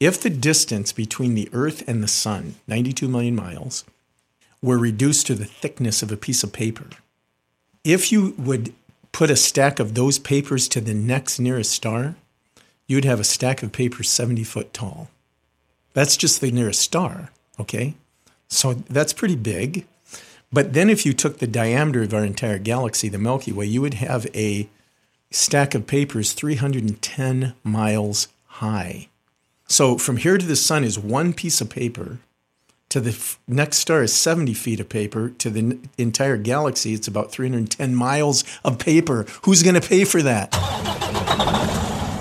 if the distance between the Earth and the Sun, 92 million miles, were reduced to the thickness of a piece of paper, if you would put a stack of those papers to the next nearest star, you'd have a stack of papers 70 foot tall. That's just the nearest star, okay? So that's pretty big. But then if you took the diameter of our entire galaxy, the Milky Way, you would have a stack of papers 310 miles high. So from here to the sun is one piece of paper. To the f- next star is 70 feet of paper. To the n- entire galaxy, it's about 310 miles of paper. Who's going to pay for that?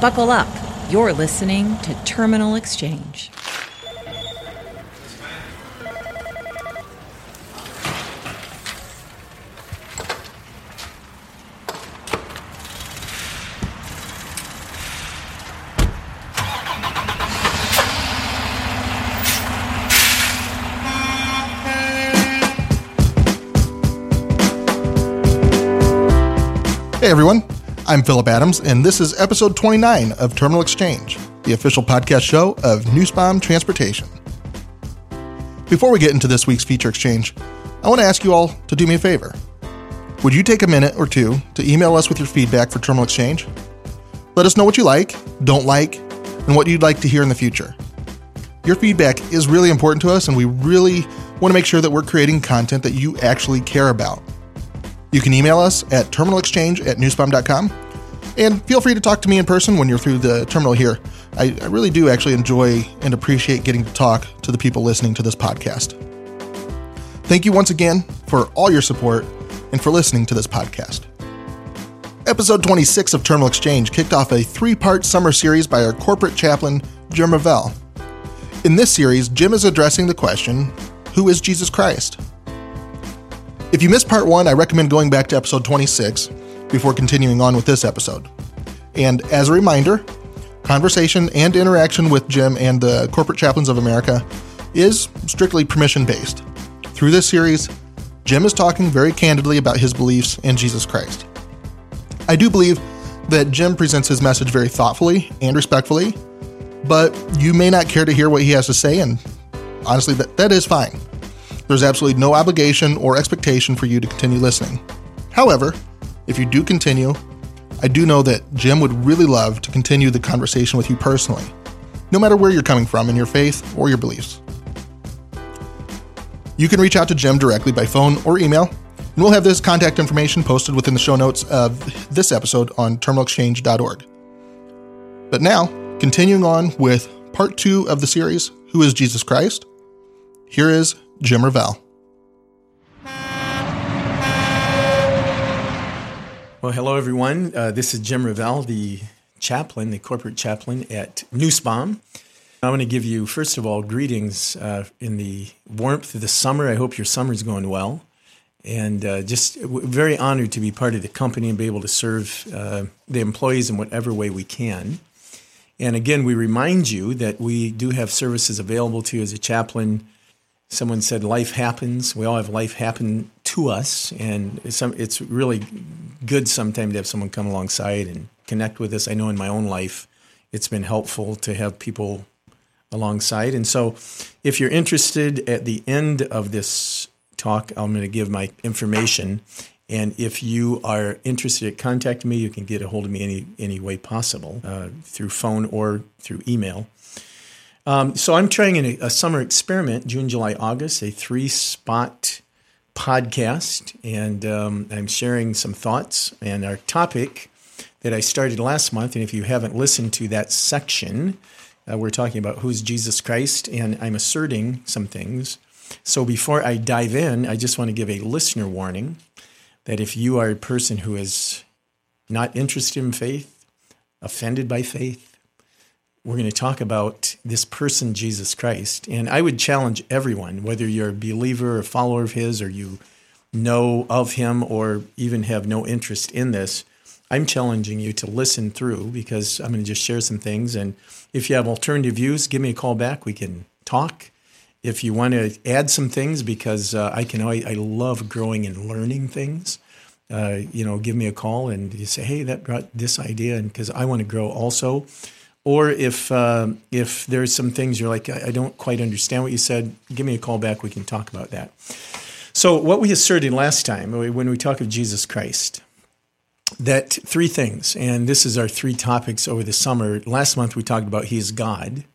Buckle up. You're listening to Terminal Exchange. I'm Philip Adams, and this is episode 29 of Terminal Exchange, the official podcast show of Nussbaum Transportation. Before we get into this week's feature exchange, I want to ask you all to do me a favor. Would you take a minute or two to email us with your feedback for Terminal Exchange? Let us know what you like, don't like, and what you'd like to hear in the future. Your feedback is really important to us, and we really want to make sure that we're creating content that you actually care about. You can email us at terminalexchange at nussbaum.com. And feel free to talk to me in person when you're through the terminal here. I, I really do actually enjoy and appreciate getting to talk to the people listening to this podcast. Thank you once again for all your support and for listening to this podcast. Episode 26 of Terminal Exchange kicked off a three part summer series by our corporate chaplain, Jim Revelle. In this series, Jim is addressing the question Who is Jesus Christ? If you missed part one, I recommend going back to episode 26 before continuing on with this episode. And as a reminder, conversation and interaction with Jim and the Corporate Chaplains of America is strictly permission based. Through this series, Jim is talking very candidly about his beliefs in Jesus Christ. I do believe that Jim presents his message very thoughtfully and respectfully, but you may not care to hear what he has to say, and honestly, that, that is fine. There's absolutely no obligation or expectation for you to continue listening. However, if you do continue, I do know that Jim would really love to continue the conversation with you personally, no matter where you're coming from in your faith or your beliefs. You can reach out to Jim directly by phone or email, and we'll have this contact information posted within the show notes of this episode on terminalexchange.org. But now, continuing on with part two of the series, Who is Jesus Christ? Here is Jim Revelle. Well, hello, everyone. Uh, this is Jim Revelle, the chaplain, the corporate chaplain at Nussbaum. I want to give you, first of all, greetings uh, in the warmth of the summer. I hope your summer's going well. And uh, just very honored to be part of the company and be able to serve uh, the employees in whatever way we can. And again, we remind you that we do have services available to you as a chaplain someone said life happens. We all have life happen to us and it's, it's really good sometimes to have someone come alongside and connect with us. I know in my own life it's been helpful to have people alongside. And so if you're interested at the end of this talk i'm going to give my information. And if you are interested contact me you can get a hold of me any any way possible uh, through phone or through email um, so I'm trying a, a, summer experiment, June, July, August, a three spot podcast, and um, I'm sharing some thoughts. And our topic that I started last month, and if you haven't listened to that section, uh, we're talking about who's Jesus Christ, and I'm asserting some things. So before I dive in, I just want to give a listener warning that if you are a person who is not interested in faith, offended by faith, we're going to talk about this person, Jesus Christ. And I would challenge everyone, whether you're a believer or follower of his, or you know of him, or even have no interest in this, I'm challenging you to listen through because I'm going to just share some things. And if you have alternative views, give me a call back. We can talk. If you want to add some things, because uh, I can, I, I, love growing and learning things. Uh, you know, give me a call and you say, hey, that brought this idea, and because I want to grow also or if uh, if there's some things you're like, I, I don't quite understand what you said, give me a call back. We can talk about that. So, what we asserted last time when we talk of Jesus Christ, that three things, and this is our three topics over the summer. Last month we talked about He is God.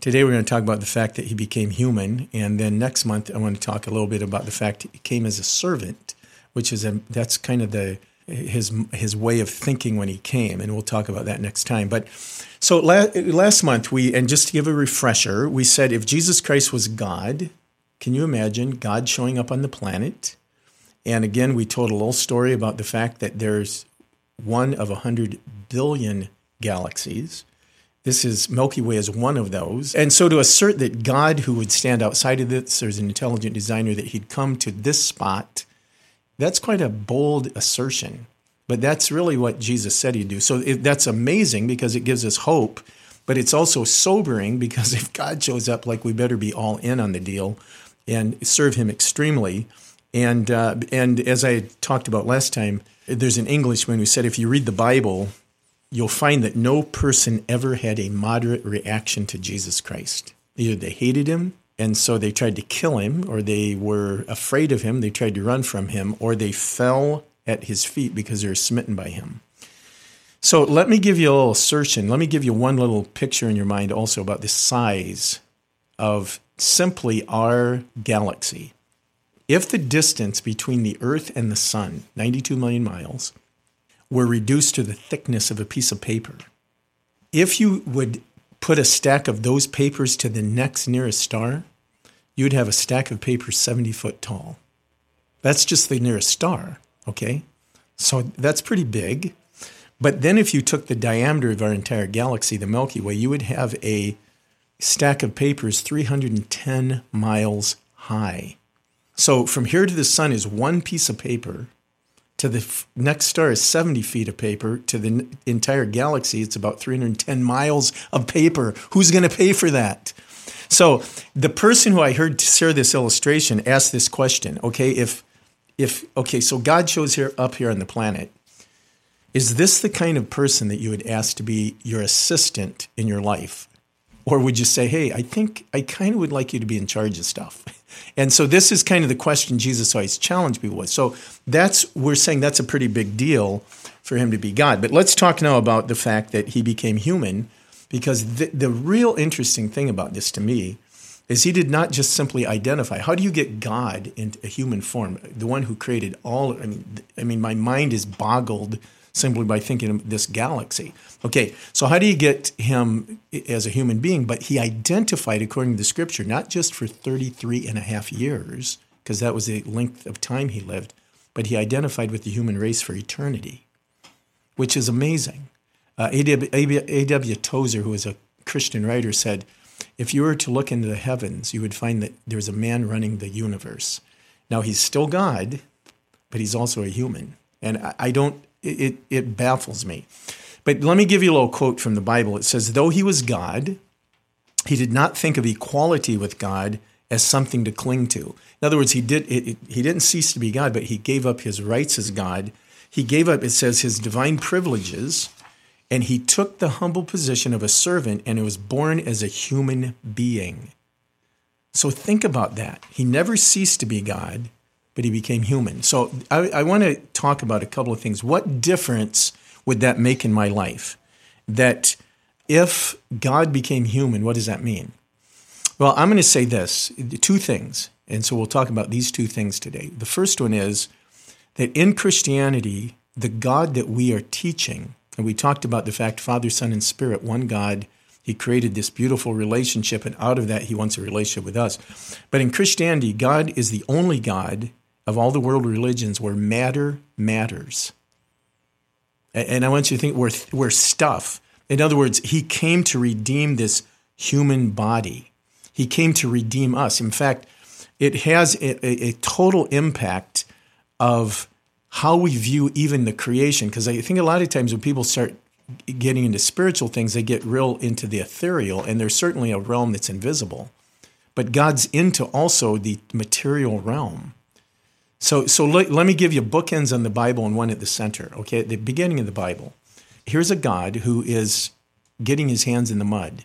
Today we're going to talk about the fact that He became human, and then next month I want to talk a little bit about the fact He came as a servant, which is a that's kind of the his his way of thinking when He came, and we'll talk about that next time. But so last month we, and just to give a refresher, we said if Jesus Christ was God, can you imagine God showing up on the planet? And again, we told a little story about the fact that there's one of a hundred billion galaxies. This is Milky Way is one of those. And so to assert that God, who would stand outside of this, there's an intelligent designer, that he'd come to this spot, that's quite a bold assertion. But that's really what Jesus said he'd do. So it, that's amazing because it gives us hope. But it's also sobering because if God shows up, like we better be all in on the deal and serve him extremely. And uh, and as I talked about last time, there's an Englishman who said if you read the Bible, you'll find that no person ever had a moderate reaction to Jesus Christ. Either they hated him and so they tried to kill him, or they were afraid of him, they tried to run from him, or they fell at his feet because they were smitten by him. So let me give you a little assertion. Let me give you one little picture in your mind also about the size of simply our galaxy. If the distance between the Earth and the Sun, 92 million miles, were reduced to the thickness of a piece of paper, if you would put a stack of those papers to the next nearest star, you'd have a stack of papers 70 foot tall. That's just the nearest star, okay? So that's pretty big. But then if you took the diameter of our entire galaxy, the Milky Way, you would have a stack of papers 310 miles high. So from here to the sun is one piece of paper. To the f- next star is 70 feet of paper. To the n- entire galaxy, it's about 310 miles of paper. Who's going to pay for that? So the person who I heard share this illustration asked this question. Okay, if if okay, so God shows here up here on the planet. Is this the kind of person that you would ask to be your assistant in your life? Or would you say, hey, I think I kind of would like you to be in charge of stuff? And so this is kind of the question Jesus always challenged people with. So that's, we're saying that's a pretty big deal for him to be God. But let's talk now about the fact that he became human, because the, the real interesting thing about this to me is he did not just simply identify. How do you get God in a human form? The one who created all, I mean, I mean, my mind is boggled simply by thinking of this galaxy. Okay, so how do you get him as a human being? But he identified, according to the scripture, not just for 33 and a half years, because that was the length of time he lived, but he identified with the human race for eternity, which is amazing. Uh, A.W. Tozer, who was a Christian writer, said, if you were to look into the heavens, you would find that there's a man running the universe. Now, he's still God, but he's also a human. And I don't it, it baffles me. But let me give you a little quote from the Bible. It says, Though he was God, he did not think of equality with God as something to cling to. In other words, he, did, it, it, he didn't cease to be God, but he gave up his rights as God. He gave up, it says, his divine privileges, and he took the humble position of a servant and was born as a human being. So think about that. He never ceased to be God but he became human. So I, I want to talk about a couple of things. What difference would that make in my life? That if God became human, what does that mean? Well, I'm going to say this two things. And so we'll talk about these two things today. The first one is that in Christianity, the God that we are teaching, and we talked about the fact Father, Son, and Spirit, one God, He created this beautiful relationship, and out of that, He wants a relationship with us. But in Christianity, God is the only God of all the world religions where matter matters. And I want you to think we're, we're stuff. In other words, he came to redeem this human body. He came to redeem us. In fact, it has a, a, a total impact of how we view even the creation. Because I think a lot of times when people start getting into spiritual things, they get real into the ethereal, and there's certainly a realm that's invisible. But God's into also the material realm. So, so let, let me give you bookends on the Bible and one at the center. Okay, at the beginning of the Bible, here's a God who is getting his hands in the mud,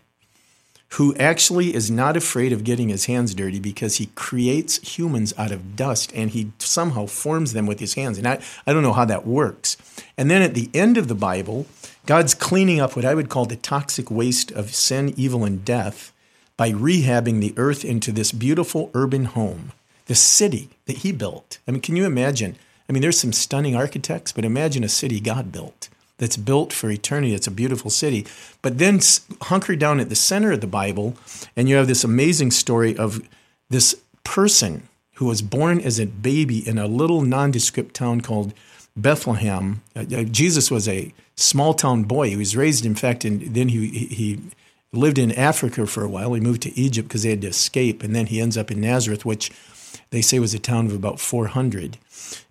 who actually is not afraid of getting his hands dirty because he creates humans out of dust and he somehow forms them with his hands. And I, I don't know how that works. And then at the end of the Bible, God's cleaning up what I would call the toxic waste of sin, evil, and death by rehabbing the earth into this beautiful urban home, the city that he built. I mean, can you imagine? I mean, there's some stunning architects, but imagine a city God built that's built for eternity. It's a beautiful city. But then hunker down at the center of the Bible, and you have this amazing story of this person who was born as a baby in a little nondescript town called Bethlehem. Uh, uh, Jesus was a small town boy. He was raised, in fact, and then he he lived in Africa for a while. He moved to Egypt because they had to escape, and then he ends up in Nazareth, which they say was a town of about 400.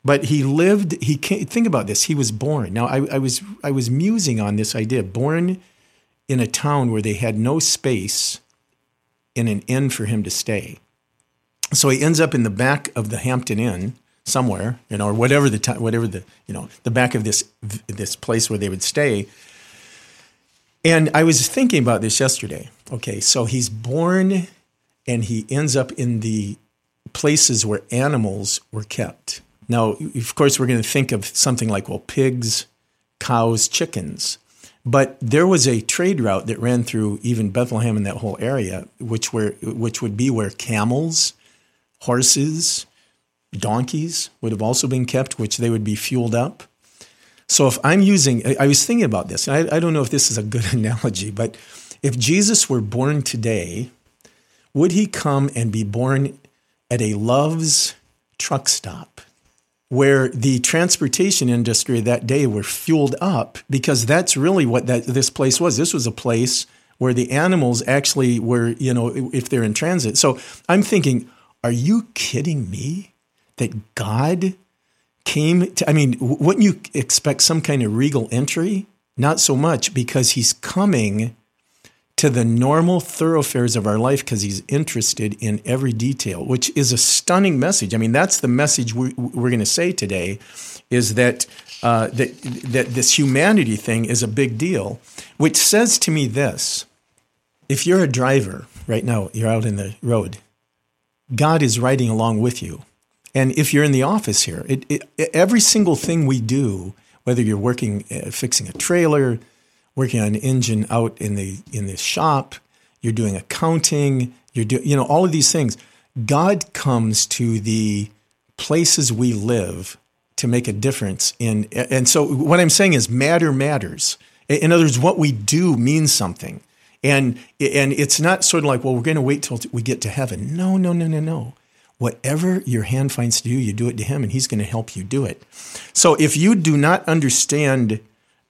But he lived. He came, think about this. He was born. Now I, I was I was musing on this idea. Born in a town where they had no space in an inn for him to stay. So he ends up in the back of the Hampton Inn somewhere, you know, or whatever the whatever the you know the back of this this place where they would stay. And I was thinking about this yesterday. Okay, so he's born and he ends up in the places where animals were kept. Now, of course, we're going to think of something like, well, pigs, cows, chickens. But there was a trade route that ran through even Bethlehem and that whole area, which were which would be where camels, horses, donkeys would have also been kept, which they would be fueled up. So if I'm using, I was thinking about this. I, I don't know if this is a good analogy, but if Jesus were born today, would he come and be born at a Love's truck stop? where the transportation industry that day were fueled up because that's really what that this place was. This was a place where the animals actually were, you know, if they're in transit. So I'm thinking, are you kidding me that God came to, I mean, wouldn't you expect some kind of regal entry? Not so much because he's coming to the normal thoroughfares of our life because he's interested in every detail, which is a stunning message. I mean, that's the message we, we're going to say today is that, uh, that, that this humanity thing is a big deal, which says to me this if you're a driver right now, you're out in the road, God is riding along with you. And if you're in the office here, it, it, every single thing we do, whether you're working, uh, fixing a trailer, working on an engine out in the in the shop, you're doing accounting, you're doing you know all of these things. God comes to the places we live to make a difference in and so what I'm saying is matter matters. In other words, what we do means something. And and it's not sort of like, well, we're going to wait till we get to heaven. No, no, no, no, no. Whatever your hand finds to do, you do it to him and he's going to help you do it. So if you do not understand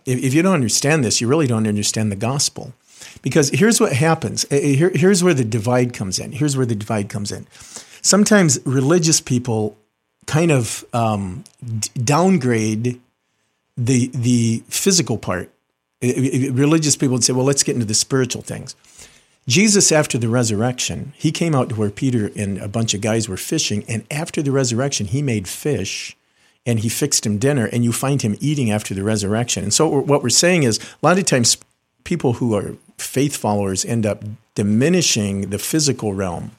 if, if you don't understand this, you really don't understand the gospel. Because here's what happens. Eh, eh, here, here's where the divide comes in. Here's where the divide comes in. Sometimes religious people kind of um, downgrade the the physical part. Eh, religious people would say, "Well, let's get into the spiritual things." Jesus, after the resurrection, he came out to where Peter and a bunch of guys were fishing, and after the resurrection, he made fish and he fixed him dinner, and you find him eating after the resurrection. And so, what we're saying is a lot of times people who are faith followers end up diminishing the physical realm.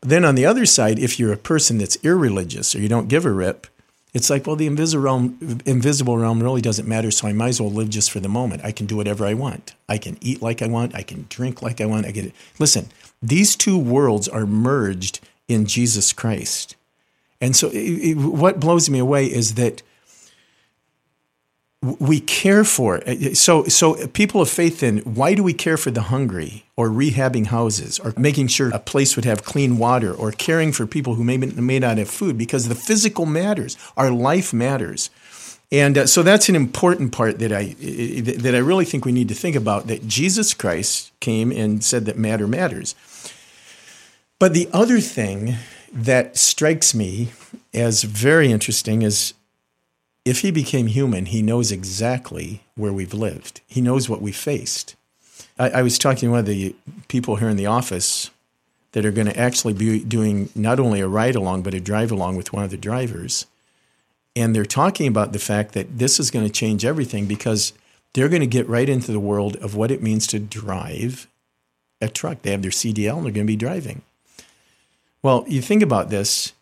But then on the other side, if you're a person that's irreligious or you don't give a rip, it's like, well, the invisible realm, invisible realm really doesn't matter, so I might as well live just for the moment. I can do whatever I want. I can eat like I want. I can drink like I want. I get it. Listen, these two worlds are merged in Jesus Christ. And so, it, it, what blows me away is that we care for so so people of faith then why do we care for the hungry or rehabbing houses or making sure a place would have clean water or caring for people who may, may not have food? Because the physical matters our life matters. And uh, so that's an important part that I that I really think we need to think about that Jesus Christ came and said that matter matters. But the other thing that strikes me as very interesting is if he became human, he knows exactly where we've lived. He knows what we faced. I, I was talking to one of the people here in the office that are going to actually be doing not only a ride along, but a drive along with one of the drivers. And they're talking about the fact that this is going to change everything because they're going to get right into the world of what it means to drive a truck. They have their CDL and they're going to be driving. Well, you think about this.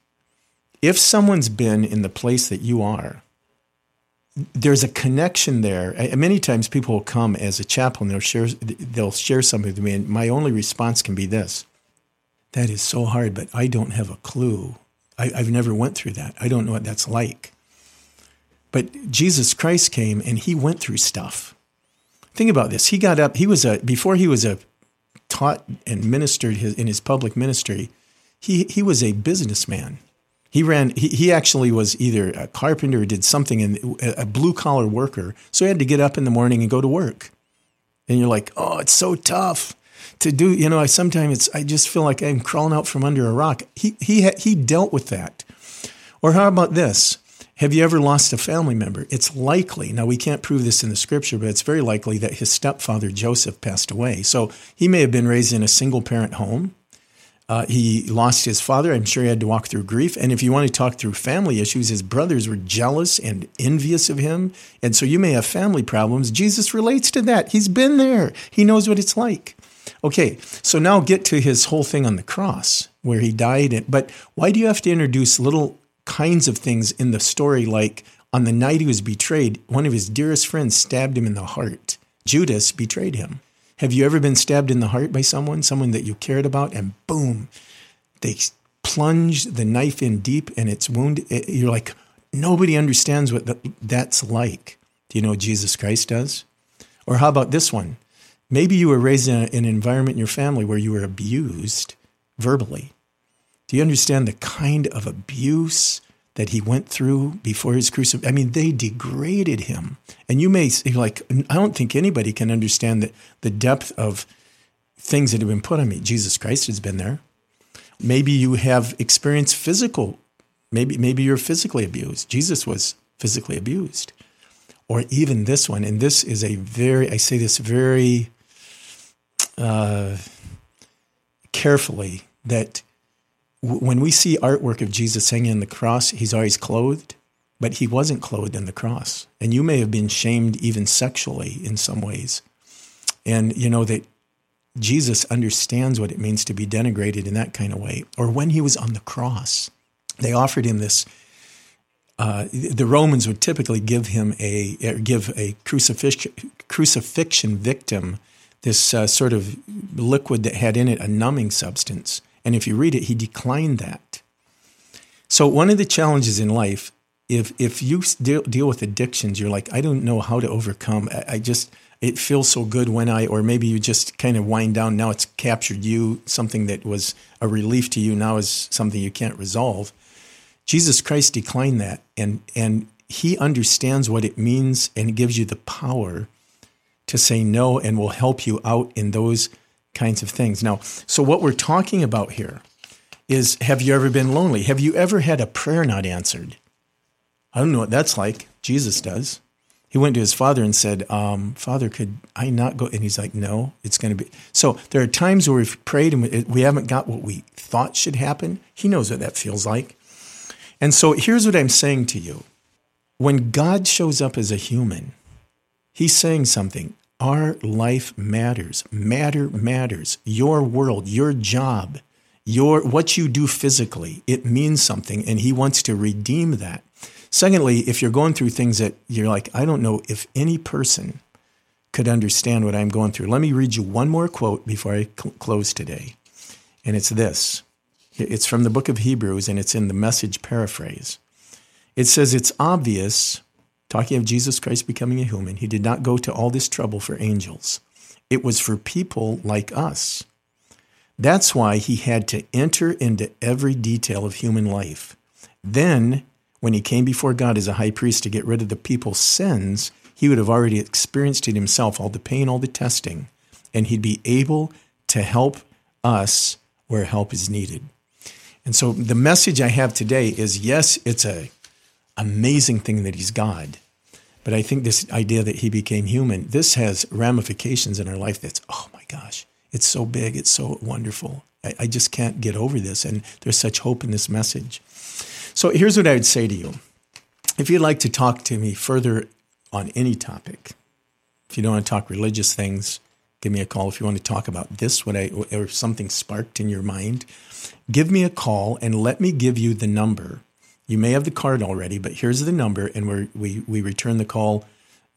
If someone's been in the place that you are, there's a connection there. Many times people will come as a chaplain, they'll share, they'll share something with me, and my only response can be this That is so hard, but I don't have a clue. I, have never went through that. I don't know what that's like. But Jesus Christ came and he went through stuff. Think about this. He got up, he was a, before he was a taught and ministered his, in his public ministry, he, he was a businessman. He ran. He, he actually was either a carpenter or did something in a blue collar worker. So he had to get up in the morning and go to work. And you're like, oh, it's so tough to do. You know, I sometimes it's I just feel like I'm crawling out from under a rock. He he he dealt with that. Or how about this? Have you ever lost a family member? It's likely. Now we can't prove this in the scripture, but it's very likely that his stepfather Joseph passed away. So he may have been raised in a single parent home. Uh, he lost his father. I'm sure he had to walk through grief. And if you want to talk through family issues, his brothers were jealous and envious of him. And so you may have family problems. Jesus relates to that. He's been there, he knows what it's like. Okay, so now get to his whole thing on the cross where he died. But why do you have to introduce little kinds of things in the story like on the night he was betrayed, one of his dearest friends stabbed him in the heart? Judas betrayed him. Have you ever been stabbed in the heart by someone, someone that you cared about, and boom, they plunge the knife in deep and it's wounded? Eh, you're like, nobody understands what that's like. Do you know what Jesus Christ does? Or how about this one? Maybe you were raised in, an environment in your family where you were abused verbally. Do you understand the kind of abuse that he went through before his crucifixion. I mean, they degraded him. And you may say, like, I don't think anybody can understand the, the depth of things that have been put on me. Jesus Christ has been there. Maybe you have experienced physical, maybe, maybe you're physically abused. Jesus was physically abused. Or even this one, and this is a very, I say this very uh, carefully, that when we see artwork of Jesus hanging on the cross, he's always clothed, but he wasn't clothed in the cross. And you may have been shamed even sexually in some ways. And you know that Jesus understands what it means to be denigrated in that kind of way. Or when he was on the cross, they offered him this. Uh, the Romans would typically give him a give a crucifixion, crucifixion victim this uh, sort of liquid that had in it a numbing substance and if you read it, he declined that. So, one of the challenges in life, if, if you deal, deal with addictions, you're like, I don't know how to overcome. I, I just, it feels so good when I, or maybe you just kind of wind down. Now it's captured you. Something that was a relief to you now is something you can't resolve. Jesus Christ declined that, and and He understands what it means, and gives you the power to say no, and will help you out in those kinds of things. Now, so what we're talking about here is have you ever been lonely? Have you ever had a prayer not answered? I don't know what that's like. Jesus does. He went to his father and said, um, Father, could I not go? And he's like, No, it's going to be. So there are times where we've prayed and we haven't got what we thought should happen. He knows what that feels like. And so here's what I'm saying to you when God shows up as a human, he's saying something. Our life matters. Matter matters. Your world, your job, your what you do physically, it means something and he wants to redeem that. Secondly, if you're going through things that you're like, I don't know if any person could understand what I'm going through. Let me read you one more quote before I cl- close today. And it's this. It's from the book of Hebrews and it's in the message paraphrase. It says it's obvious talking of Jesus Christ becoming a human, he did not go to all this trouble for angels. It was for people like us. That's why he had to enter into every detail of human life. Then, when he came before God as a high priest to get rid of the people's sins, he would have already experienced it himself, all the pain, all the testing, and he'd be able to help us where help is needed. And so the message I have today is yes, it's a amazing thing that he's God. But I think this idea that he became human, this has ramifications in our life that's, oh my gosh, it's so big, it's so wonderful. I, I just can't get over this. And there's such hope in this message. So here's what I would say to you. If you'd like to talk to me further on any topic, If you don't want to talk religious things, give me a call. If you want to talk about this, what I or something sparked in your mind, give me a call and let me give you the number. You may have the card already, but here's the number, and we we we return the call.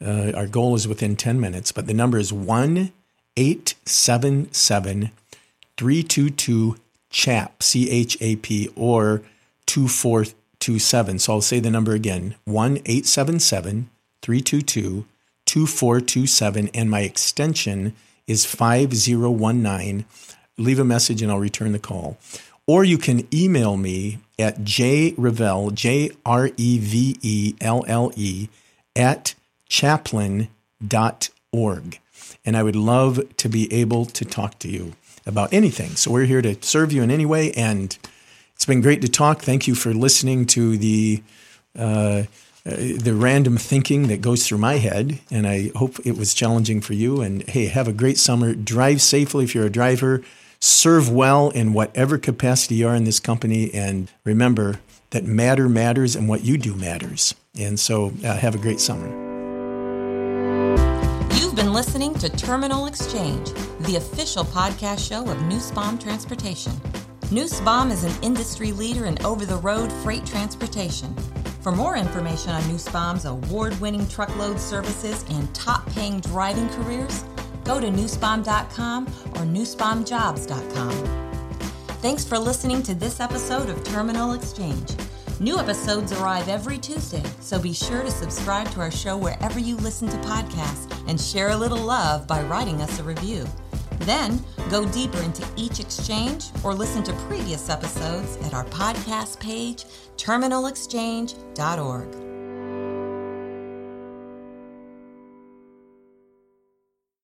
Uh, our goal is within ten minutes, but the number is one eight seven seven three two two CHAP C H A P or two four two seven. So I'll say the number again: one eight seven seven three two two 2427, and my extension is 5019. Leave a message and I'll return the call. Or you can email me at jrevelle, J R E V E L L E, at chaplain.org. And I would love to be able to talk to you about anything. So we're here to serve you in any way. And it's been great to talk. Thank you for listening to the. Uh, uh, the random thinking that goes through my head. And I hope it was challenging for you. And hey, have a great summer. Drive safely if you're a driver. Serve well in whatever capacity you are in this company. And remember that matter matters and what you do matters. And so uh, have a great summer. You've been listening to Terminal Exchange, the official podcast show of Nussbaum Transportation. Nussbaum is an industry leader in over the road freight transportation. For more information on Nussbaum's award winning truckload services and top paying driving careers, go to nussbaum.com or nussbaumjobs.com. Thanks for listening to this episode of Terminal Exchange. New episodes arrive every Tuesday, so be sure to subscribe to our show wherever you listen to podcasts and share a little love by writing us a review. Then go deeper into each exchange or listen to previous episodes at our podcast page, terminalexchange.org.